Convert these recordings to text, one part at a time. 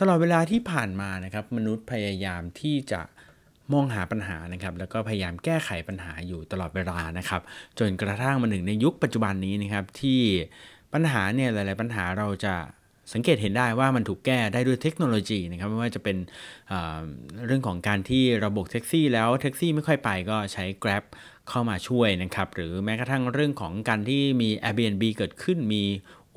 ตลอดเวลาที่ผ่านมานะครับ มนุษย์พยายามที่จะมองหาปัญหานะครับ แล้วก็พยายามแก้ไขปัญหาอยู่ตลอดเวลานะครับ จนกระทั่งมาถึงในยุคปัจจุบันนี้นะครับ ที่ปัญหาเนี่ยหลาย ๆ ปัญหาเราจะสังเกตเห็นได้ว่ามันถูกแก้ได้ด้วยเทคโนโลยีนะครับไม่ว่าจะเป็นเรื่องของการที่ระบบแท็กซี่แล้วแท็กซี่ไม่ค่อยไปก็ใช้ Grab เข้ามาช่วยนะครับ หรือแม้กระทั่งเรื่องของการที่มี Airbnb เกิดขึ้นมี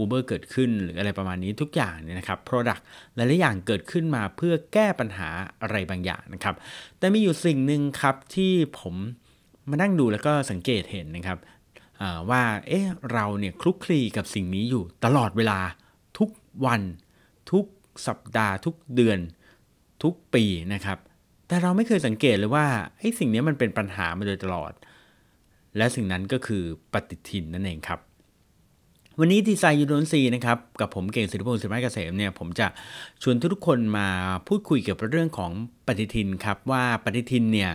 Uber เกิดขึ้นหรืออะไรประมาณนี้ทุกอย่างเนี่ยนะครับ Product หลายๆอย่างเกิดขึ้นมาเพื่อแก้ปัญหาอะไรบางอย่างนะครับ แต่มีอยู่สิ่งหนึ่งครับที่ผมมานั่งดูแล้วก็สังเกตเห็นนะครับว่าเอ๊ะเราเนี่ยคลุกคลีกับสิ่งนี้อยู่ตลอดเวลาทุกวัน ทุกสัปดาห์ ทุกเดือน ทุกปีนะครับ แต่เราไม่เคยสังเกตเลยว่าไอ้สิ่งนี้มันเป็นปัญหามาโดยตลอด และสิ่งนั้นก็คือปฏิทินนั่นเองครับ วันนี้ดีไซน์ยูโดนซีนะครับ กับผมเก่งสิริพงศ์สิริมาเกษมเนี่ยผมจะชวนทุกคนมาพูดคุยเกี่ยวกับเรื่องของปฏิทินครับ ว่าปฏิทินเนี่ย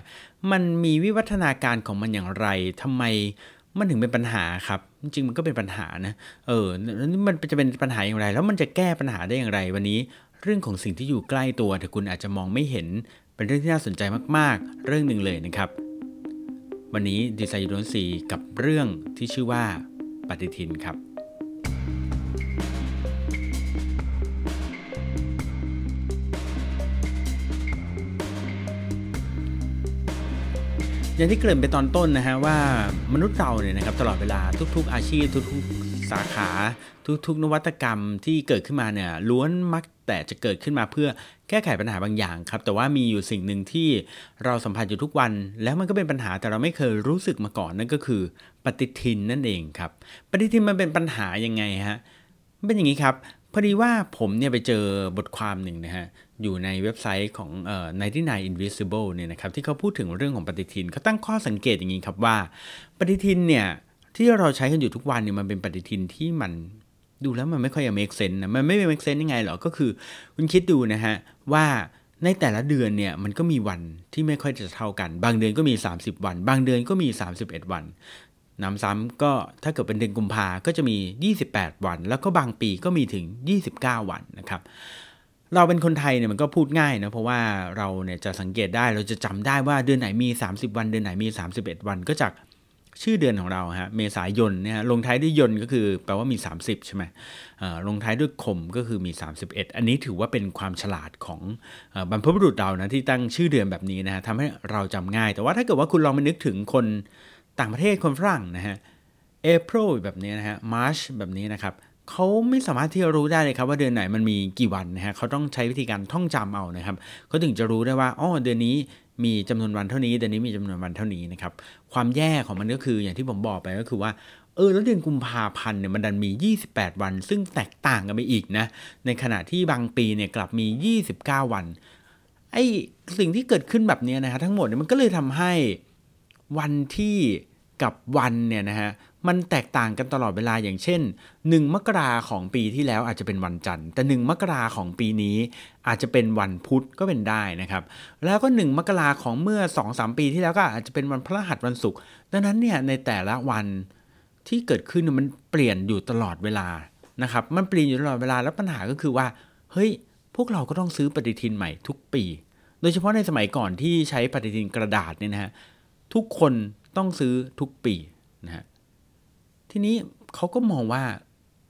มันมีวิวัฒนาการของมันอย่างไรทำไมมันถึงเป็นปัญหาครับ จริงมันก็เป็นปัญหานะเออแล้วมันจะเป็นปัญหาอย่างไร แล้วมันจะแก้ปัญหาได้อย่างไร วันนี้เรื่องของสิ่งที่อยู่ใกล้ตัว แต่คุณอาจจะมองไม่เห็นเป็นเรื่องที่น่าสนใจมาก ๆ เรื่องหนึ่งเลยนะครับ วันนี้ดีไซน์ยูโดนซีกับเรื่องที่ชื่อว่าปฏิทินครับ อย่างที่เกริ่นไปตอนต้นนะฮะว่ามนุษย์เราเนี่ยนะครับตลอดเวลาทุก ๆ อาชีพทุกๆสาขา ทุกๆ นวัตกรรมที่เกิดขึ้นมาเนี่ยล้วนมักแต่จะเกิดขึ้นมาเพื่อแก้ไขปัญหาบางอย่างครับ แต่ว่ามีอยู่สิ่งหนึ่งที่เราสัมผัสอยู่ทุกวัน แล้วมันก็เป็นปัญหาแต่เราไม่เคยรู้สึกมาก่อนนั่นก็คือปฏิทินนั่นเองครับ ปฏิทินมันเป็นปัญหายังไงฮะเป็นอย่างนี้ครับพอดีว่าผมเนี่ยไปเจอบทความหนึ่งนะฮะ อยู่ในเว็บไซต์ของเอ่อ99 Invisible เนี่ยนะครับที่เขาพูดถึงเรื่องของปฏิทินเขาตั้งข้อสังเกตอย่างนี้ครับว่า ปฏิทินเนี่ยที่เราใช้กันอยู่ทุกวันเนี่ยมันเป็นปฏิทินที่มันดูแล้วมันไม่ค่อยจะ make sense นะมันไม่ make sense ยังไงหรอก็คือ คุณคิดดูนะฮะว่าในแต่ละเดือนเนี่ยมันก็มีวันที่ไม่ค่อยจะเท่ากัน บางเดือนก็มี 30 วัน บางเดือนก็มี 31 วันน้ำซ้ำก็ถ้าเกิดเป็นเดือนกุมภาก็จะมี 28 วัน แล้วก็บางปีก็มีถึง 29 วันนะครับ เราเป็นคนไทยเนี่ยมันก็พูดง่ายนะเพราะว่าเราเนี่ยจะสังเกตได้เราจะจำได้ว่าเดือนไหนมี 30 วันเดือนไหนมี 31 วันก็จากชื่อเดือนของเราฮะเมษายนเนี่ยลงท้ายด้วยยนก็คือแปลว่ามี 30 ใช่ไหมลงท้ายด้วยคมก็คือมี 31 อันนี้ถือว่าเป็นความฉลาดของบรรพบุรุษเรานะที่ตั้งชื่อเดือนแบบนี้นะฮะทำให้เราจำง่าย แต่ว่าถ้าเกิดว่าคุณลองไปนึกถึงคนต่างประเทศคนฝรั่งนะฮะ April แบบนี้นะฮะ March แบบนี้นะครับ เขาไม่สามารถที่จะรู้ได้เลยครับว่าเดือนไหนมันมีกี่วันนะฮะเขาต้องใช้วิธีการท่องจำเอานะครับเขาถึงจะรู้ได้ว่าอ๋อเดือนนี้มีจำนวนวันเท่านี้เดือนนี้มีจำนวนวันเท่านี้นะครับความแย่ของมันก็คืออย่างที่ผมบอกไปก็คือว่าเออแล้วเดือนกุมภาพันธ์เนี่ยมันดันมี 28 วัน ซึ่งแตกต่างกันไปอีกนะในขณะที่บางปีเนี่ยกลับมี 29 วันไอ้สิ่งที่เกิดขึ้นแบบนี้นะฮะทั้งหมดเนี่ยมันก็เลยทำให้วันที่กับวันเนี่ยนะฮะ มันแตกต่างกันตลอดเวลาอย่างเช่น 1 มกราของปีที่แล้วอาจจะเป็นวันจันทร์ แต่ 1 มกราของปีนี้อาจจะเป็นวันพุธก็เป็นได้นะครับ แล้วก็ 1 มกราของเมื่อ 2-3 ปีที่แล้วก็อาจจะเป็นวันพฤหัสวันศุกร์ดังนั้นเนี่ยในแต่ละวันที่เกิดขึ้นมันเปลี่ยนอยู่ตลอดเวลานะครับ มันเปลี่ยนอยู่ตลอดเวลาแล้วปัญหาก็คือว่าเฮ้ยพวกเราก็ต้องซื้อปฏิทินใหม่ทุกปี โดยเฉพาะในสมัยก่อนที่ใช้ปฏิทินกระดาษเนี่ยนะฮะทุกคนต้องซื้อทุกปีนะฮะ ทีนี้เขาก็มองว่า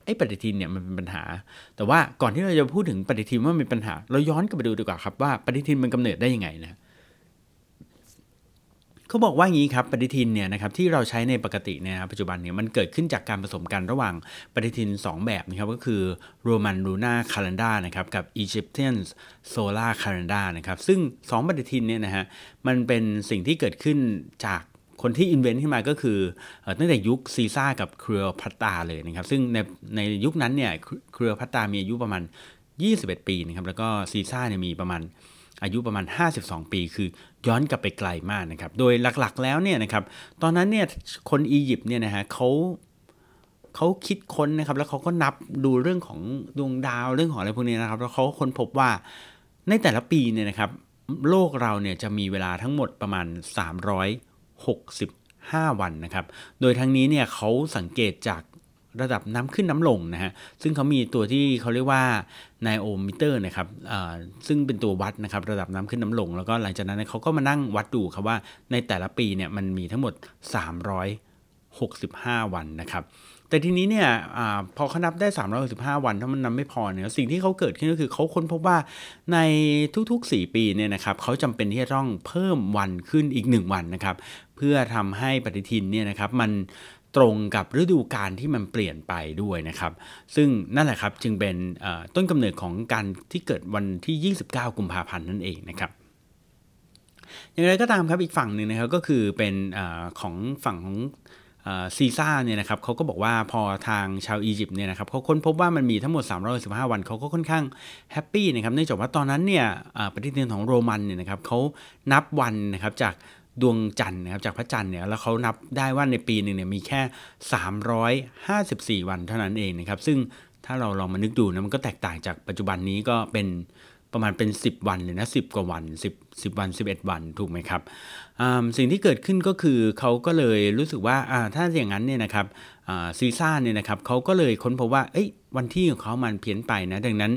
ไอ้ปฏิทินเนี่ยมันเป็นปัญหา แต่ว่าก่อนที่เราจะพูดถึงปฏิทินว่ามีปัญหา เราย้อนกลับไปดูดีกว่าครับว่าปฏิทินมันกำเนิดได้ยังไงนะเขาบอกว่างี้ครับปฏิทินเนี่ยนะครับที่เราใช้ในปกติเนี่ยปัจจุบันเนี่ยมันเกิดขึ้นจากการผสมกันระหว่างปฏิทิน 2 แบบนะครับก็คือ Roman Lunar Calendar นะครับกับ Egyptian Solar Calendar นะครับซึ่ง 2 ปฏิทินเนี่ยนะฮะมันเป็นสิ่งที่เกิดขึ้นจาก คนที่อินเวนต์ขึ้นมาก็คือตั้งแต่ยุคซีซ่ากับเครือพัตตาเลยนะครับ ซึ่งในในยุคนั้นเนี่ยเครือพัตตามีอายุประมาณ 21 ปีนะครับแล้วก็ซีซ่าเนี่ยมีประมาณอายุประมาณ 52 ปี คือย้อนกลับไปไกลมากนะครับ โดยหลักๆแล้วเนี่ยนะครับ ตอนนั้นเนี่ยคนอียิปต์เนี่ยนะฮะเขาเขาคิดค้นนะครับ แล้วเขาก็นับดูเรื่องของดวงดาวเรื่องของอะไรพวกนี้นะครับ แล้วเขาค้นพบว่าในแต่ละปีเนี่ยนะครับ โลกเราเนี่ยจะมีเวลาทั้งหมดประมาณ 300 65 วันนะครับ โดยทั้งนี้เนี่ยเขาสังเกตจากระดับน้ำขึ้นน้ำลงนะฮะ ซึ่งเขามีตัวที่เขาเรียกว่าไนโอมิเตอร์นะครับซึ่งเป็นตัววัดนะครับระดับน้ำขึ้นน้ำลง แล้วก็หลังจากนั้นเขาก็มานั่งวัดดูครับว่าในแต่ละปีเนี่ยมันมีทั้งหมด 365 วันนะครับ แต่ทีนี้เนี่ยอพอเขานับได้ 365 วันถ้ามันนับไม่พอเนี่ยสิ่งที่เขาเกิดขึ้นก็คือเขาค้นพบว่าในทุกๆ 4 ปีเนี่ยนะครับเขาจำเป็นที่จะต้องเพิ่มวันขึ้นอีก 1 วันนะครับ เพื่อทำให้ปฏิทินเนี่ยนะครับมันตรงกับฤดูกาลที่มันเปลี่ยนไปด้วยนะครับ ซึ่งนั่นแหละครับจึงเป็นต้นกำเนิดของการที่เกิดวันที่ 29 กุมภาพันธ์นั่นเองนะครับอย่างไรก็ตามครับอีกฝั่งหนึ่งนะครับก็คือเป็นอของฝั่งของ ซีซ่าเนี่ยนะครับเขาก็บอกว่าพอทางชาวอียิปต์เนี่ยนะครับเขาค้นพบว่ามันมีทั้งหมด 315 วันเขาก็ค่อนข้างแฮปปี้นะครับเนื่องจากว่าตอนนั้นเนี่ยปฏิทินของโรมันเนี่ยนะครับเขานับวันนะครับจากดวงจันทร์นะครับจากพระจันทร์เนี่ยแล้วเขานับได้ว่าในปีหนึ่งเนี่ยมีแค่ 354 วันเท่านั้นเองนะครับซึ่งถ้าเราลองมานึกดูนะมันก็แตกต่างจากปัจจุบันนี้ก็เป็น ประมาณเป็น 10 วันเลยนะ10กว่าวัน 10 10 วัน 11 วันถูกไหมครับสิ่งที่เกิดขึ้นก็คือเขาก็เลยรู้สึกว่าถ้าอย่างนั้นเนี่ยนะครับซีซ่าเนี่ยนะครับเขาก็เลยค้นพบว่าวันที่ของเขามันเพี้ยนไปนะดังนั้น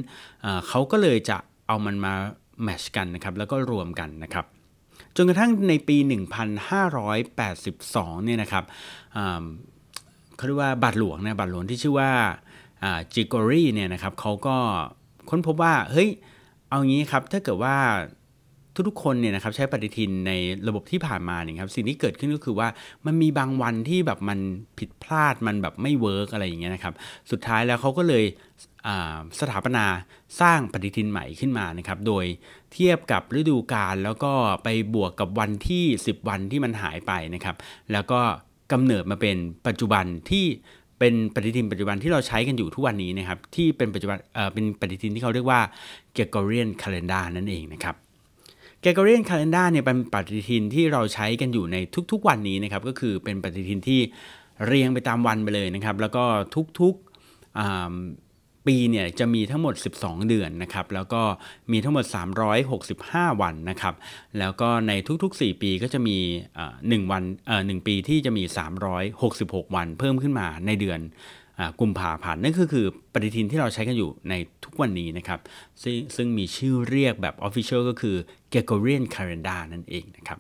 เขาก็เลยจะเอามันมาแมชกันนะครับแล้วก็รวมกันนะครับจนกระทั่งในปี 1582 เนี่ยนะครับเขาเรียกว่าบาทหลวงนะบาทหลวงที่ชื่อว่าจิโกรีเนี่ยนะครับเขาก็ค้นพบว่าเฮ้ย เอางี้ครับถ้าเกิดว่าทุกๆคนเนี่ยนะครับใช้ปฏิทินในระบบที่ผ่านมาเนี่ยครับสิ่งที่เกิดขึ้นก็คือว่ามันมีบางวันที่แบบมันผิดพลาดมันแบบไม่ work อะไรอย่างเงี้ยนะครับสุดท้ายแล้วเขาก็เลยสถาปนาสร้างปฏิทินใหม่ขึ้นมานะครับโดยเทียบกับฤดูกาลแล้วก็ไปบวกกับวันที่ 10 วันที่มันหายไปนะครับแล้วก็กำเนิดมาเป็นปัจจุบันที่ เป็นปฏิทินปัจจุบันที่เราใช้กันอยู่ทุกวันนี้นะครับที่เป็นปัจจุบันเอ่อเป็นปฏิทินที่เขาเรียกว่า Gregorian Calendar นั่นเองนะครับ Gregorian Calendar เนี่ยเป็นปฏิทินที่เราใช้กันอยู่ในทุกๆ วันนี้นะครับก็คือเป็นปฏิทินที่เรียงไปตามวันไปเลยนะครับ แล้วก็ทุกๆ ปีเนี่ยจะมีทั้งหมด 12 เดือนนะครับ แล้วก็มีทั้งหมด 365 วันนะครับ แล้วก็ในทุกๆ 4 ปีก็จะมีหนึ่งวันหนึ่งปีที่จะมี 366 วันเพิ่มขึ้นมาในเดือนกุมภาพันธ์นั่นก็คือปฏิทินที่เราใช้กันอยู่ในทุกวันนี้นะครับซึ่งซึ่งมีชื่อเรียกแบบ Official ก็คือ Gregorian Calendar นั่นเองนะครับ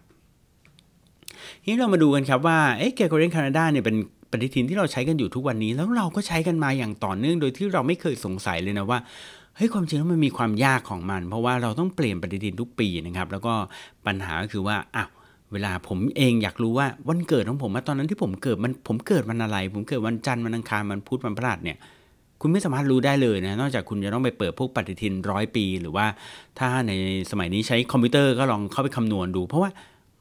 ทีนี้เรามาดูกันครับว่าเอ๊ะ Gregorian Calendar เนี่ยเป็น ปฏิทินที่เราใช้กันอยู่ทุกวันนี้ แล้วเราก็ใช้กันมาอย่างต่อเนื่องโดยที่เราไม่เคยสงสัยเลยนะว่าเฮ้ยความจริงแล้วมันมีความยากของมัน เพราะว่าเราต้องเปลี่ยนปฏิทินทุกปีนะครับ แล้วก็ปัญหาก็คือว่าอ้าวเวลาผมเองอยากรู้ว่าวันเกิดของผมตอนนั้นที่ผมเกิดมันผมเกิดวันอะไร ผมเกิดวันจันทร์วันอังคารวันพุธวันพฤหัสเนี่ยคุณไม่สามารถรู้ได้เลยนะ นอกจากคุณจะต้องไปเปิดพวกปฏิทินร้อยปี หรือว่าถ้าในสมัยนี้ใช้คอมพิวเตอร์ก็ลองเข้าไปคำนวณดู เพราะว่า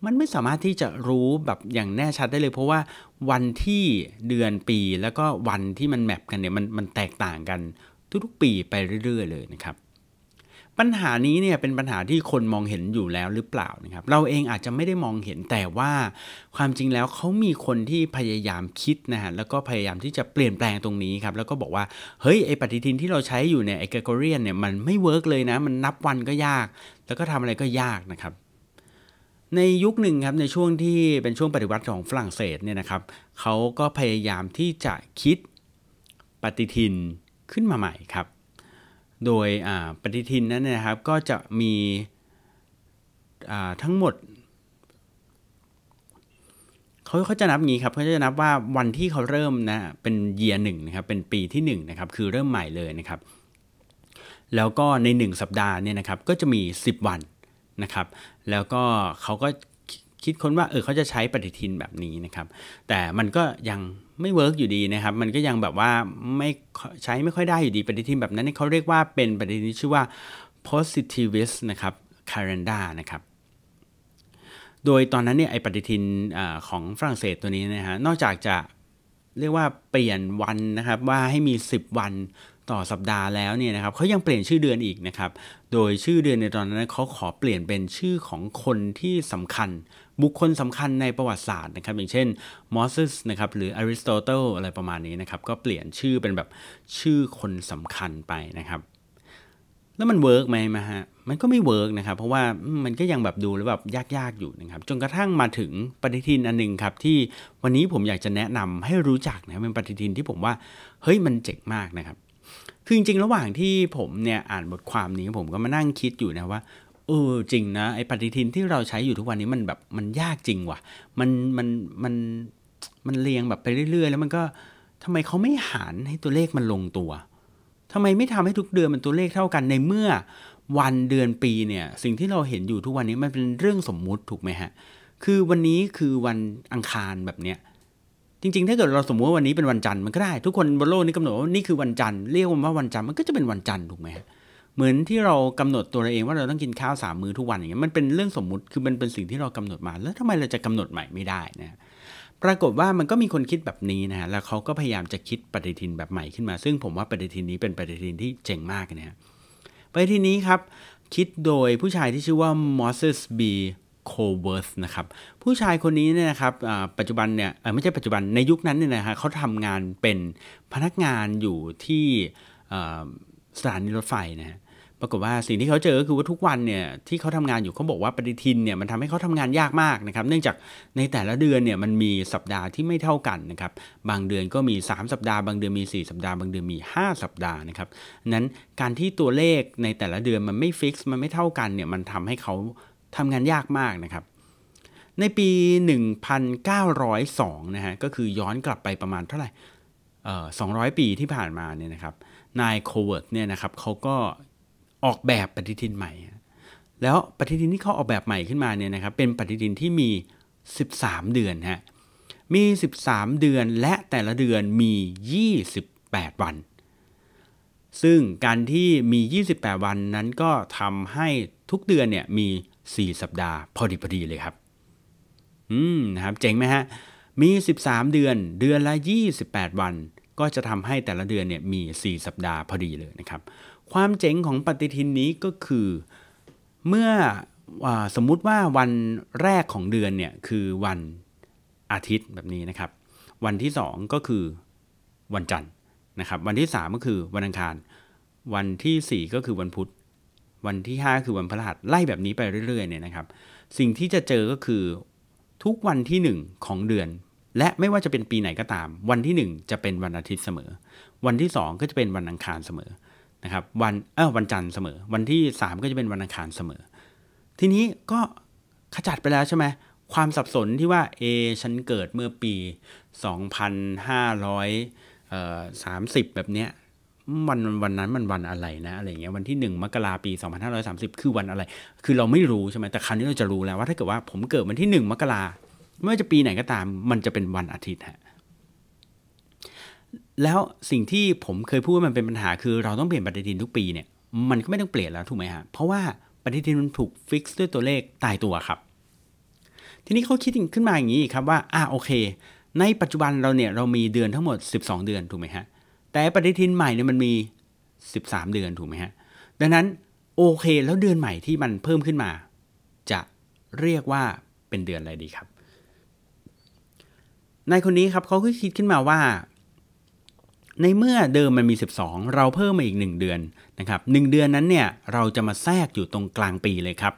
มันไม่สามารถที่จะรู้แบบอย่างแน่ชัดได้เลย เพราะว่าวันที่เดือนปีแล้วก็วันที่มันแมปกันเนี่ยมันมันแตกต่างกันทุกๆปีไปเรื่อย ๆ เลยนะครับ ปัญหานี้เนี่ยเป็นปัญหาที่คนมองเห็นอยู่แล้วหรือเปล่านะครับ เราเองอาจจะไม่ได้มองเห็นแต่ว่าความจริงแล้วเขามีคนที่พยายามคิดนะฮะแล้วก็พยายามที่จะเปลี่ยนแปลงตรงนี้ครับแล้วก็บอกว่าเฮ้ยไอปฏิทินที่เราใช้อยู่เนี่ยไอ Gregorian เนี่ยมันไม่ work เลยนะ มันนับวันก็ยาก แล้วก็ทำอะไรก็ยากนะครับ ในยุคหนึ่งครับในช่วงที่เป็นช่วงปฏิวัติของฝรั่งเศสเนี่ยนะครับเขาก็พยายามที่จะคิดปฏิทินขึ้นมาใหม่ครับ โดยปฏิทินนั้นนะครับก็จะมีทั้งหมดเขาเขาจะนับงี้ครับเขาจะนับว่าวันที่เขาเริ่มนะเป็นเยียหนึ่งนะครับเป็นปีที่1นะครับคือเริ่มใหม่เลยนะครับ แล้วก็ใน 1 สัปดาห์เนี่ยนะครับก็จะมี 10 วัน นะครับ แล้วก็เขาก็คิดค้นว่าเออเขาจะใช้ปฏิทินแบบนี้นะครับ แต่มันก็ยังไม่ work อยู่ดีนะครับ มันก็ยังแบบว่าไม่ใช้ไม่ค่อยได้อยู่ดีปฏิทินแบบนั้นเขาเรียกว่าเป็นปฏิทินชื่อว่า positivist นะครับ calendar นะครับโดยตอนนั้นเนี่ยไอปฏิทินของฝรั่งเศสตัวนี้นะฮะนอกจากจะเรียกว่าเปลี่ยนวันนะครับว่าให้มี 10 วัน ต่อสัปดาห์แล้วเนี่ยนะครับเขายังเปลี่ยนชื่อเดือนอีกนะครับ โดยชื่อเดือนในตอนนั้นเขาขอเปลี่ยนเป็นชื่อของคนที่สำคัญ บุคคลสำคัญในประวัติศาสตร์นะครับ อย่างเช่นโมเสสนะครับหรืออริสโตเติลอะไรประมาณนี้นะครับ ก็เปลี่ยนชื่อเป็นแบบชื่อคนสำคัญไปนะครับแล้วมัน work ไหมมาฮะ มันก็ไม่ work นะครับ เพราะว่ามันก็ยังแบบดูแล้วแบบยากๆอยู่นะครับ จนกระทั่งมาถึงปฏิทินอันหนึ่งครับ ที่วันนี้ผมอยากจะแนะนำให้รู้จักนะเป็นปฏิทินที่ผมว่า เฮ้ยมันเจ๋งมากนะครับ คือจริงๆ ระหว่างที่ผมเนี่ยอ่านบทความนี้ผมก็มานั่งคิดอยู่นะว่าเออจริงนะไอ้ปฏิทินที่เราใช้อยู่ทุกวันนี้มันแบบมันยากจริงว่ะ มันมันมันมันเรียงแบบไปเรื่อย ๆ แล้วมันก็ทำไมเขาไม่หารให้ตัวเลขมันลงตัวทำไมไม่ทำให้ทุกเดือนมันตัวเลขเท่ากันในเมื่อวันเดือนปีเนี่ย สิ่งที่เราเห็นอยู่ทุกวันนี้มันเป็นเรื่องสมมุติถูกไหมฮะ คือวันนี้คือวันอังคารแบบเนี้ย จริงๆ ถ้าเกิดเราสมมติว่าวันนี้เป็นวันจันทร์มันก็ได้ ทุกคนบนโลกนี้กำหนดว่านี่คือวันจันทร์เรียกว่าวันจันทร์มันก็จะเป็นวันจันทร์ถูกไหมฮะเหมือนที่เรากำหนดตัวเราเองว่าเราต้องกินข้าวสามมื้อทุกวันอย่างเงี้ยมันเป็นเรื่องสมมุติคือมันเป็นสิ่งที่เรากำหนดมา แล้วทำไมเราจะกำหนดใหม่ไม่ได้นะปรากฏว่ามันก็มีคนคิดแบบนี้นะฮะแล้วเขาก็พยายามจะคิดปฏิทินแบบใหม่ขึ้นมา ซึ่งผมว่าปฏิทินนี้เป็นปฏิทินที่เจ๋งมากนะฮะปฏิทินนี้ครับคิดโดยผู้ชายที่ชื่อว่า Moses B. c o w o r t h นะครับผู้ชายคนนี้เนี่ยนะครับปัจจุบันเนี่ยไม่ใช่ปัจจุบันในยุคนั้นเนี่ยนะฮะเขาทำงานเป็นพนักงานอยู่ที่สถานีรถไฟนะฮะปรากฏว่าสิ่งที่เขาเจอก็คือว่าทุกวันเนี่ยที่เขาทำงานอยู่เขาบอกว่าปฏิทินเนี่ยมันทำให้เขาทำงานยากมากนะครับ เนื่องจากในแต่ละเดือนเนี่ยมันมีสัปดาห์ที่ไม่เท่ากันนะครับ บางเดือนก็มี 3 สัปดาห์ บางเดือนมี 4 สัปดาห์ บางเดือนมี 5 สัปดาห์นะครับนั้นการที่ตัวเลขในแต่ละเดือนมันไม่ฟิกซ์มันไม่เท่ากันเนี่ยมันทำให้เขา ทำงานยากมากนะครับ ในปี 1902 นะฮะ ก็คือย้อนกลับไปประมาณเท่าไหร่200ปีที่ผ่านมาเนี่ยนะครับ นายโคเวิร์ตเนี่ยนะครับเขาก็ออกแบบปฏิทินใหม่ แล้วปฏิทินที่เขาออกแบบใหม่ขึ้นมาเนี่ยนะครับ เป็นปฏิทินที่มี 13 เดือนฮะ มี 13 เดือนและแต่ละเดือนมี 28 วัน ซึ่งการที่มี 28 วันนั้นก็ทำให้ทุกเดือนเนี่ยมี 4 สัปดาห์พอดีพอดีเลยครับ อืมนะครับเจ๋งไหมฮะ มี 13 เดือนเดือนละ 28 วัน ก็จะทำให้แต่ละเดือนเนี่ยมี 4 สัปดาห์พอดีเลยนะครับ ความเจ๋งของปฏิทินนี้ก็คือ เมื่ออสมมุติว่าวันแรกของเดือนเนี่ยคือวันอาทิตย์แบบนี้นะครับ วันที่ 2 ก็คือวันจันทร์นะครับ วันที่ 3 ก็คือวันอังคาร วันที่ 4 ก็คือวันพุธ วันที่ 5 คือวันพฤหัสไล่แบบนี้ไปเรื่อยๆเนี่ยนะครับ สิ่งที่จะเจอก็คือทุกวันที่ 1 ของเดือน และไม่ว่าจะเป็นปีไหนก็ตาม วันที่ 1 จะเป็นวันอาทิตย์เสมอ วันที่ 2 ก็จะเป็นวันอังคารเสมอนะครับวันเออวันจันทร์เสมอ วันที่ 3 ก็จะเป็นวันอังคารเสมอ ทีนี้ก็ขจัดไปแล้วใช่ไหมความสับสนที่ว่าเอฉันเกิดเมื่อปี 2530 แบบเนี้ย วันวันนั้นมันวันอะไรนะอะไรเงี้ยวันที่ 1 มกราปี 2530 คือวันอะไร คือเราไม่รู้ใช่ไหมแต่คราวนี้เราจะรู้แล้วว่าถ้าเกิดว่าผมเกิดวันที่ 1 มกราไม่ว่าจะปีไหนก็ตาม มันจะเป็นวันอาทิตย์ฮะแล้วสิ่งที่ผมเคยพูดว่ามันเป็นปัญหาคือเราต้องเปลี่ยนปฏิทินทุกปีเนี่ยมันก็ไม่ต้องเปลี่ยนแล้วถูกไหมฮะเพราะว่าปฏิทินมันถูกฟิกซ์ด้วยตัวเลขตายตัวครับ ทีนี้เขาคิดขึ้นมาอย่างนี้ครับว่าอ่าโอเค ในปัจจุบันเราเนี่ยเรามีเดือนทั้งหมด 12 เดือนถูกไหมฮะ แต่ปฏิทินใหม่เนี่ยมันมี 13 เดือนถูกไหมฮะ ดังนั้นโอเคแล้วเดือนใหม่ที่มันเพิ่มขึ้นมา จะเรียกว่าเป็นเดือนอะไรดีครับ ในคนนี้ครับเขาคิดขึ้นมาว่า ในเมื่อเดิมมันมี 12 เราเพิ่มมาอีก 1 เดือนนะครับ1เดือนนั้นเนี่ยเราจะมาแทรกอยู่ตรงกลางปีเลยครับ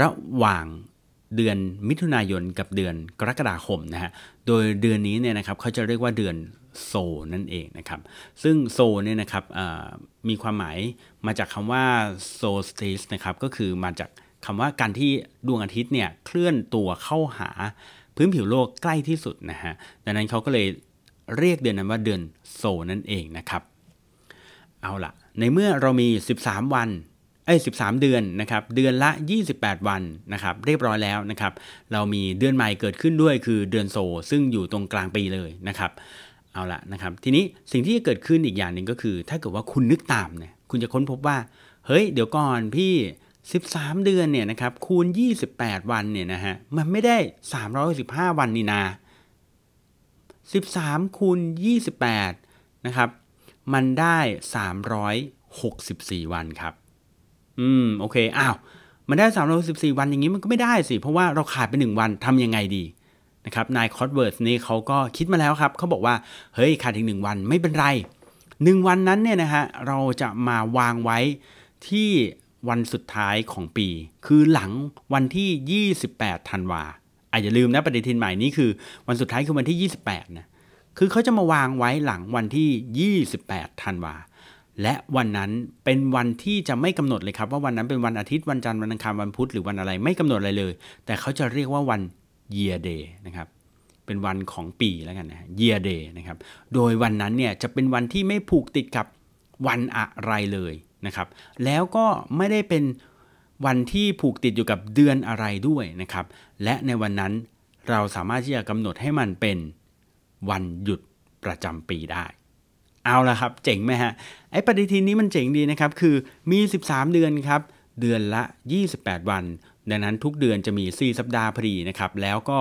ระหว่างเดือนมิถุนายนกับเดือนกรกฎาคมนะฮะ โดยเดือนนี้เนี่ยนะครับเขาจะเรียกว่าเดือน โซนั่นเองนะครับ ซึ่งโซเนี่ยนะครับมีความหมายมาจากคำว่าโซสติสนะครับก็คือมาจากคำว่าการที่ดวงอาทิตย์เนี่ยเคลื่อนตัวเข้าหาพื้นผิวโลกใกล้ที่สุดนะฮะดังนั้นเขาก็เลยเรียกเดือนนั้นว่าเดือนโซนั่นเองนะครับ เอาละในเมื่อเรามี 13 วันเอ้ย13 เดือนนะครับ เดือนละ 28 วันนะครับ เรียบร้อยแล้วนะครับ เรามีเดือนใหม่เกิดขึ้นด้วยคือเดือนโซ ซึ่งอยู่ตรงกลางปีเลยนะครับ เอาละนะครับ ทีนี้สิ่งที่จะเกิดขึ้นอีกอย่างหนึ่งก็คือ ถ้าเกิดว่าคุณนึกตามเนี่ยคุณจะค้นพบว่า เฮ้ย เดี๋ยวก่อนพี่ 13 เดือนเนี่ยนะครับคูณ 28 วันเนี่ยนะฮะมันไม่ได้ 315 วันนี่นา 13 คูณ 28 นะครับ มันได้ 364 วันครับ อืม โอเค อ้าว มันได้ 364 วันอย่างนี้มันก็ไม่ได้สิ เพราะว่าเราขาดไป 1 วันทำยังไงดี นะครับนายคอร์ดเวิร์สนี่เขาก็คิดมาแล้วครับเขาบอกว่าเฮ้ยขาดอีกหนึ่งวันไม่เป็นไร1วันนั้นเนี่ยนะฮะเราจะมาวางไว้ที่วันสุดท้ายของปี คือหลังวันที่ 28ธันวาอาอย่าลืมนะปฏิทินใหม่นี้คือวันสุดท้ายคือวันที่ 28นะคือเขาจะมาวางไว้หลังวันที่ 28ธันวาและวันนั้นเป็นวันที่จะไม่กำหนดเลยครับ ว่าวันนั้นเป็นวันอาทิตย์วันจันทร์วันอังคารวันพุธหรือวันอะไรไม่กำหนดอะไรเลย แต่เขาจะเรียกว่าวัน year day นะครับเป็นวันของปีแล้วกันนะ year day นะครับโดยวันนั้นเนี่ยจะเป็นวันที่ไม่ผูกติดกับวันอะไรเลยนะครับแล้วก็ไม่ได้เป็นวันที่ผูกติดอยู่กับเดือนอะไรด้วยนะครับและในวันนั้นเราสามารถที่จะกำหนดให้มันเป็นวันหยุดประจำปีได้เอาละครับ เจ๋งไหมฮะ ไอ้ปฏิทินนี้มันเจ๋งดีนะครับ คือมี 13 เดือนครับ เดือนละ 28 วัน ดังนั้นทุกเดือนจะมี 4 สัปดาห์พอดีนะครับ แล้วก็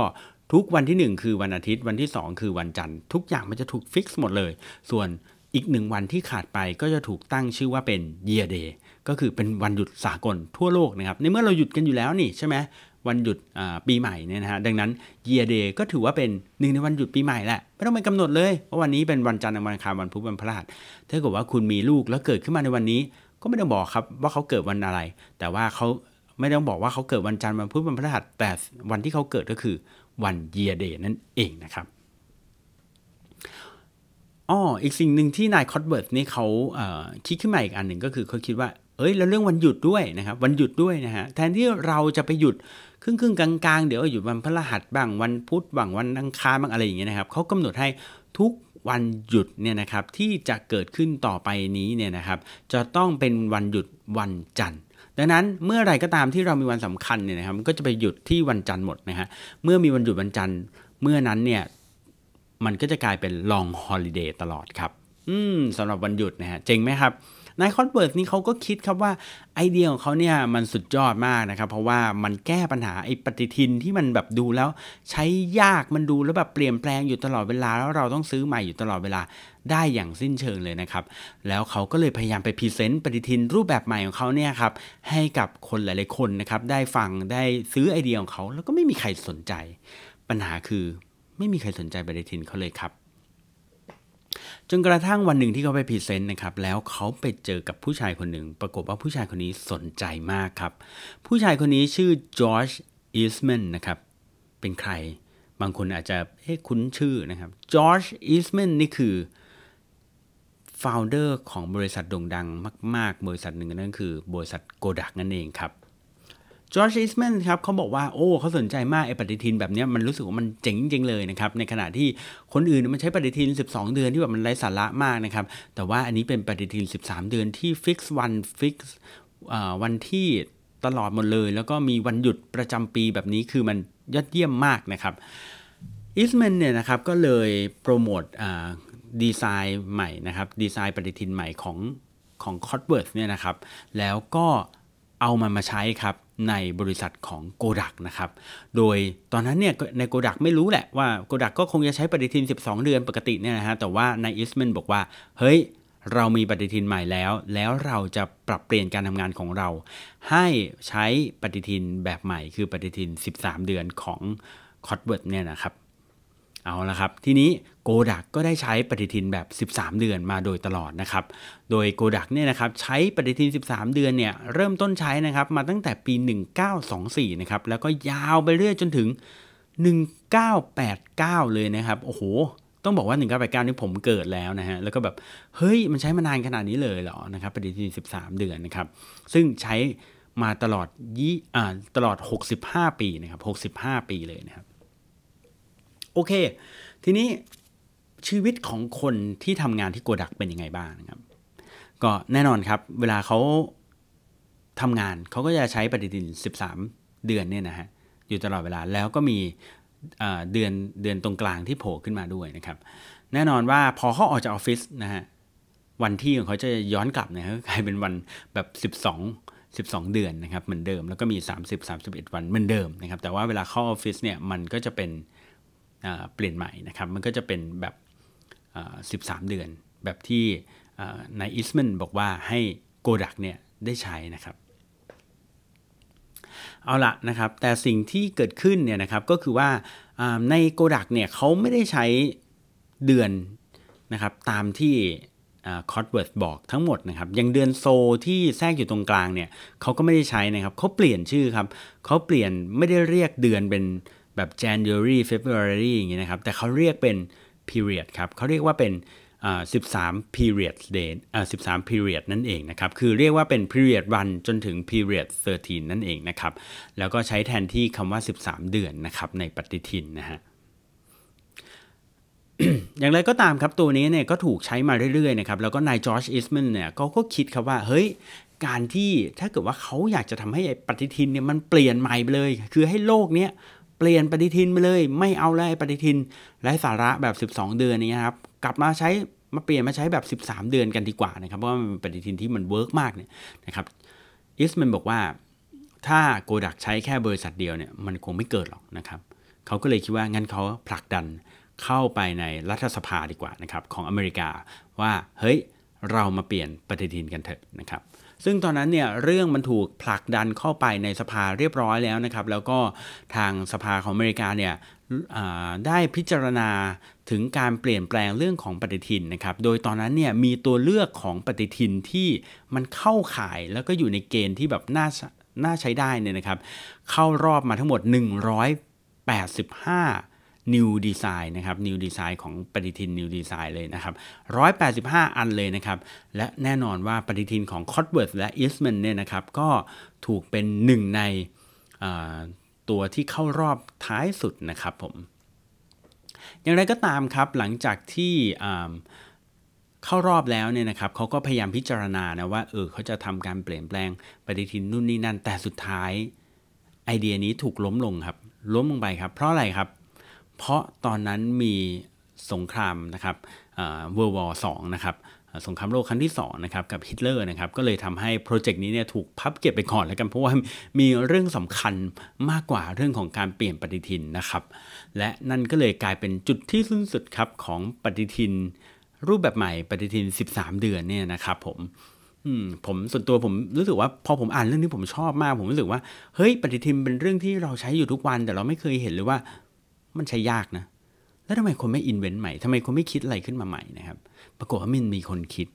ทุกวันที่ 1 คือวันอาทิตย์วันที่ 2 คือวันจันทร์ทุกอย่างมันจะถูกฟิกซ์หมดเลย ส่วนอีกหนึ่งวันที่ขาดไปก็จะถูกตั้งชื่อว่าเป็น year day ก็คือเป็นวันหยุดสากลทั่วโลกนะครับ ในเมื่อเราหยุดกันอยู่แล้วนี่ใช่ไหมวันหยุดปีใหม่เนี่ยนะฮะดังนั้น year day ก็ถือว่าเป็นหนึ่งในวันหยุดปีใหม่แหละไม่ต้องไปกำหนดเลยว่าวันนี้เป็นวันจันทร์วันอังคารวันพุธวันพฤหัสถ้าเกิดว่าคุณมีลูกแล้วเกิดขึ้นมาในวันนี้ ก็ไม่ต้องบอกครับว่าเขาเกิดวันอะไร แต่ว่าเขา ไม่ต้องบอกว่าเขาเกิดวันจันทร์วันพุธวันพฤหัสแต่วันที่เขาเกิดก็คือวัน year day นั่นเองนะครับอ๋ออีกสิ่งหนึ่งที่นายคอตเบิร์ตนี่เขาคิดขึ้นมาอีกอันหนึ่งก็คือเขาคิดว่าเอ้ยแล้วเรื่องวันหยุดด้วยนะครับ วันหยุดด้วยนะฮะแทนที่เราจะไปหยุดครึ่งครึ่งกลางๆเดี๋ยวหยุดวันพฤหัสบ้างวันพุธบ้างวันอังคารบ้างอะไรอย่างเงี้ยนะครับเขากำหนดให้ทุกวันหยุดเนี่ยนะครับที่จะเกิดขึ้นต่อไปนี้เนี่ยนะครับ จะต้องเป็นวันหยุดวันจันทร์ ดังนั้นเมื่อไรก็ตามที่เรามีวันสำคัญเนี่ยนะครับก็จะไปหยุดที่วันจันทร์หมดนะฮะเมื่อมีวันหยุดวันจันทร์เมื่อนั้นเนี่ยมันก็จะกลายเป็น long holiday ตลอดครับ อืมสำหรับวันหยุดนะฮะเจ๋งไหมครับนายคอนเบิร์ตนี่เขาก็คิดครับว่าไอเดียของเขาเนี่ยมันสุดยอดมากนะครับ เพราะว่ามันแก้ปัญหาไอปฏิทินที่มันแบบดูแล้ว ใช้ยากมันดูแล้วแบบเปลี่ยนแปลงอยู่ตลอดเวลา แล้วเราต้องซื้อใหม่อยู่ตลอดเวลา ได้อย่างสิ้นเชิงเลยนะครับ แล้วเขาก็เลยพยายามไป present ปฏิทินรูปแบบใหม่ของเขาเนี่ยครับให้กับคนหลาย ๆ คนนะครับได้ฟังได้ซื้อไอเดียของเขา แล้วก็ไม่มีใครสนใจ ปัญหาคือไม่มีใครสนใจปฏิทินเขาเลยครับจนกระทั่งวันหนึ่งที่เขาไป present นะครับแล้วเขาไปเจอกับผู้ชายคนหนึ่ง ปรากฏว่าผู้ชายคนนี้สนใจมากครับ ผู้ชายคนนี้ชื่อจอร์จอีสแมนนะครับเป็นใคร บางคนอาจจะเฮ้ยคุ้นชื่อนะครับจอร์จอีสแมนนี่คือ founder ของบริษัทโด่งดังมาก ๆ บริษัทหนึ่งนั่นคือบริษัทโกดักนั่นเองครับจอร์จอิสแมนครับเขาบอกว่าโอ้เขาสนใจมากไอ้ปฏิทินแบบนี้มันรู้สึกว่ามันเจ๋งจริงเลยนะครับในขณะที่คนอื่นมันใช้ปฏิทิน 12 เดือนที่แบบมันไร้สาระมากนะครับแต่ว่าอันนี้เป็นปฏิทิน 13 เดือนที่ fix วัน fix วันที่ตลอดหมดเลย แล้วก็มีวันหยุดประจำปีแบบนี้คือมันยอดเยี่ยมมากนะครับอิสแมนเนี่ยนะครับก็เลย promote design ใหม่นะครับ ดีไซน์ปฏิทินใหม่ของของคอตส์เวิร์ธเนี่ยนะครับ แล้วก็เอามันมาใช้ครับในบริษัทของโกดักนะครับ โดยตอนนั้นเนี่ยในโกดักไม่รู้แหละว่าโกดักก็คงจะใช้ปฏิทิน 12 เดือนปกติเนี่ยนะฮะ แต่ว่านายอิสแมนบอกว่า เฮ้ย เรามีปฏิทินใหม่แล้ว แล้วเราจะปรับเปลี่ยนการทำงานของเรา ให้ใช้ปฏิทินแบบใหม่ คือปฏิทิน 13 เดือนของคอตส์เวิร์ธเนี่ยนะครับ เอาละครับ ทีนี้โกดักก็ได้ใช้ปฏิทินแบบ 13 เดือนมาโดยตลอดนะครับ โดยโกดักเนี่ยนะครับใช้ปฏิทิน 13 เดือนเนี่ยเริ่มต้นใช้นะครับมาตั้งแต่ปี 1924 นะครับ แล้วก็ยาวไปเรื่อยจนถึง 1989 เลยนะครับ โอ้โห ต้องบอกว่า 1989 นี่ผมเกิดแล้วนะฮะ แล้วก็แบบ เฮ้ย มันใช้มานานขนาดนี้เลยเหรอ นะครับ ปฏิทิน 13 เดือนนะครับ ซึ่งใช้มาตลอดยี่ตลอด 65 ปีนะครับ 65 ปีเลยนะครับ โอเค ทีนี้ชีวิตของคนที่ทำงานที่โกดักเป็นยังไงบ้างนะครับ ก็แน่นอนครับ เวลาเขาทำงานเขาก็จะใช้ปฏิทิน 13 เดือนเนี่ยนะฮะอยู่ตลอดเวลาแล้วก็มีเดือนเดือนตรงกลางที่โผล่ขึ้นมาด้วยนะครับ แน่นอนว่าพอเขาออกจากออฟฟิศนะฮะวันที่ของเขาจะย้อนกลับนะฮะกลายเป็นวันแบบ 12 12 เดือนนะครับเหมือนเดิมแล้วก็มี 30 31 วันเหมือนเดิมนะครับแต่ว่าเวลาเข้าออฟฟิศเนี่ยมันก็จะเป็น เปลี่ยนใหม่นะครับ มันก็จะเป็นแบบ 13 เดือน แบบที่นายอิสมันบอกว่าให้โกดักเนี่ยได้ใช้นะครับ เอาละนะครับ แต่สิ่งที่เกิดขึ้นเนี่ยนะครับก็คือว่าในโกดักเนี่ยเขาไม่ได้ใช้เดือนนะครับตามที่คอตส์เวิร์ธบอกทั้งหมดนะครับอย่างเดือน Sol ที่แทรกอยู่ตรงกลางเนี่ยเขาก็ไม่ได้ใช้นะครับเขาเปลี่ยนชื่อครับเขาเปลี่ยนไม่ได้เรียกเดือนเป็น แบบ January February อย่างเงี้ยนะครับ แต่เขาเรียกเป็น period ครับเขาเรียกว่าเป็น13 period day 13 period นั่นเองนะครับ คือเรียกว่าเป็น period 1 จนถึง period 13 นั่นเองนะครับ แล้วก็ใช้แทนที่คำว่า 13 เดือนนะครับในปฏิทินนะฮะอย่างไรก็ตามครับตัวนี้เนี่ยก็ถูกใช้มาเรื่อยๆนะครับแล้วก็นายจอร์จอิสแมนเนี่ยก็ก็คิดครับว่า เฮ้ย การที่ถ้าเกิดว่าเขาอยากจะทำให้ปฏิทินเนี่ยมันเปลี่ยนใหม่ไปเลย คือให้โลกเนี้ย ลี่ยนปฏิทินไปเลย ไม่เอาแล้วปฏิทินไร้สาระแบบ 12 เดือนนี้ครับกลับมาใช้มาเปลี่ยนมาใช้แบบ 13 เดือนกันดีกว่านะครับเพราะว่ามันเป็นปฏิทินที่มัน work มากเนี่ยนะครับอิสแมนบอกว่าถ้าโกดักใช้แค่บริษัทเดียวเนี่ยมันคงไม่เกิดหรอกนะครับเขาก็เลยคิดว่างั้นเขาผลักดันเข้าไปในรัฐสภาดีกว่านะครับของอเมริกาว่าเฮ้ยเรามาเปลี่ยนปฏิทินกันเถอะนะครับ ซึ่งตอนนั้นเนี่ยเรื่องมันถูกผลักดันเข้าไปในสภาเรียบร้อยแล้วนะครับ แล้วก็ทางสภาของอเมริกาเนี่ยได้พิจารณาถึงการเปลี่ยนแปลงเรื่องของปฏิทินนะครับ โดยตอนนั้นเนี่ยมีตัวเลือกของปฏิทินที่มันเข้าข่ายแล้วก็อยู่ในเกณฑ์ที่แบบน่าน่าใช้ได้เนี่ยนะครับ เข้ารอบมาทั้งหมด 185 New Design นะครับ New Design ของปฏิทิน New Design เลยนะครับ 185 อันเลยนะครับ และแน่นอนว่าปฏิทินของ c o t w o r t h และ Eastman เนี่ยนะครับก็ถูกเป็นหนึ่งในตัวที่เข้ารอบท้ายสุดนะครับผม อย่างไรก็ตามครับหลังจากที่เข้ารอบแล้วเนี่ยนะครับเขาก็พยายามพิจารณานะว่าเออเขาจะทำการเปลี่ยนแปลงปฏิทินนู่นนี่นั่น แต่สุดท้ายไอเดียนี้ถูกล้มลงครับ ล้มลงไปครับ เพราะอะไรครับ เพราะตอนนั้นมีสงครามนะครับเวิร์วอร์สองนะครับสงครามโลกครั้งที่2นะครับกับฮิตเลอร์นะครับก็เลยทำให้ project นี้เนี่ยถูกพับเก็บไปก่อนแล้วกันเพราะว่ามีเรื่องสำคัญมากกว่าเรื่องของการเปลี่ยนปฏิทินนะครับและนั่นก็เลยกลายเป็นจุดที่สิ้นสุดครับของปฏิทิน รูปแบบใหม่ปฏิทิน 13 เดือนเนี่ยนะครับผมผมส่วนตัวผมรู้สึกว่าพอผมอ่านเรื่องนี้ผมชอบมาก ผมรู้สึกว่าเฮ้ยปฏิทินเป็นเรื่องที่เราใช้อยู่ทุกวัน แต่เราไม่เคยเห็นเลยว่า มันใช้ยากนะ แล้วทำไมคนไม่อินเวนต์ใหม่ทำไมคนไม่คิดอะไรขึ้นมาใหม่นะครับ ปรากฏว่ามันมีคนคิด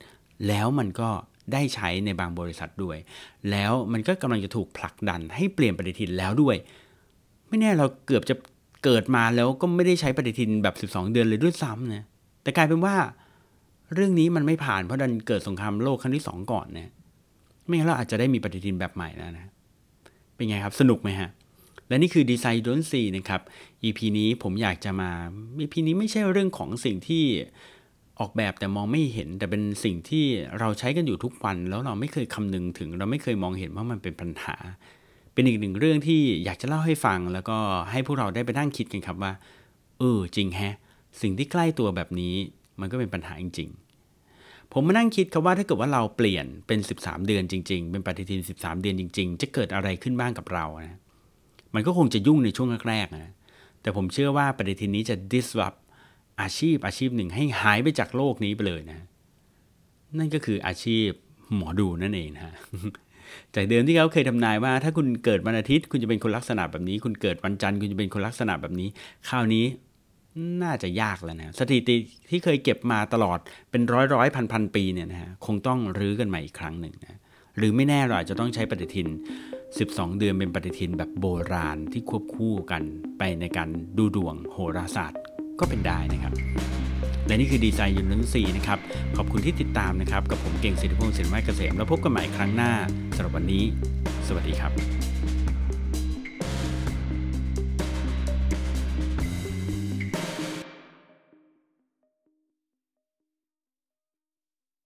แล้วมันก็ได้ใช้ในบางบริษัทด้วย แล้วมันก็กำลังจะถูกผลักดันให้เปลี่ยนปฏิทินแล้วด้วย ไม่แน่เราเกือบจะเกิดมาแล้วก็ไม่ได้ใช้ปฏิทินแบบ 12 เดือนเลยด้วยซ้ำนะแต่กลายเป็นว่าเรื่องนี้มันไม่ผ่านเพราะดันเกิดสงครามโลกครั้งที่2ก่อนนะไม่งั้นเราอาจจะได้มีปฏิทินแบบใหม่แล้วนะ เป็นไงครับ สนุกไหมฮะ และนี่คือดีไซน์ดนซีนะครับ EP นี้ผมอยากจะมา EP นี้ไม่ใช่เรื่องของสิ่งที่ออกแบบแต่มองไม่เห็น แต่เป็นสิ่งที่เราใช้กันอยู่ทุกวัน แล้วเราไม่เคยคำนึงถึง เราไม่เคยมองเห็นว่ามันเป็นปัญหา เป็นอีกหนึ่งเรื่องที่อยากจะเล่าให้ฟัง แล้วก็ให้พวกเราได้ไปนั่งคิดกันครับว่าเออจริงแฮะ สิ่งที่ใกล้ตัวแบบนี้มันก็เป็นปัญหาจริง ๆ ผมมานั่งคิดครับว่าถ้าเกิดว่าเราเปลี่ยนเป็น 13 เดือนจริง ๆ เป็นปฏิทิน 13 เดือนจริง ๆ จะเกิดอะไรขึ้นบ้างกับเรานะ มันก็คงจะยุ่งในช่วงแรกๆนะแต่ผมเชื่อว่าปฏิทินนี้จะ disrupt อาชีพอาชีพหนึ่งให้หายไปจากโลกนี้ไปเลยนะ นั่นก็คืออาชีพหมอดูนั่นเองนะจากเดิมที่เขาเคยทำนายว่า ถ้าคุณเกิดวันอาทิตย์ คุณจะเป็นคนลักษณะแบบนี้ คุณเกิดวันจันทร์คุณจะเป็นคนลักษณะแบบนี้ คราวนี้น่าจะยากแล้วนะสถิติที่เคยเก็บมาตลอดเป็นร้อยร้อยพันพันปีเนี่ยนะฮะคงต้องรื้อกันใหม่อีกครั้งหนึ่งนะหรือไม่แน่เราอาจจะต้องใช้ปฏิทิน 12 เดือนเป็นปฏิทินแบบโบราณที่ควบคู่กันไปในการดูดวงโหราศาสตร์ก็เป็นได้นะครับ และนี่คือดีไซน์ยูนินซีนะครับ ขอบคุณที่ติดตามนะครับ กับผมเก่งสิทธิพงศ์สินไม้เกษม แล้วพบกันใหม่ครั้งหน้าสำหรับวันนี้ สวัสดีครับ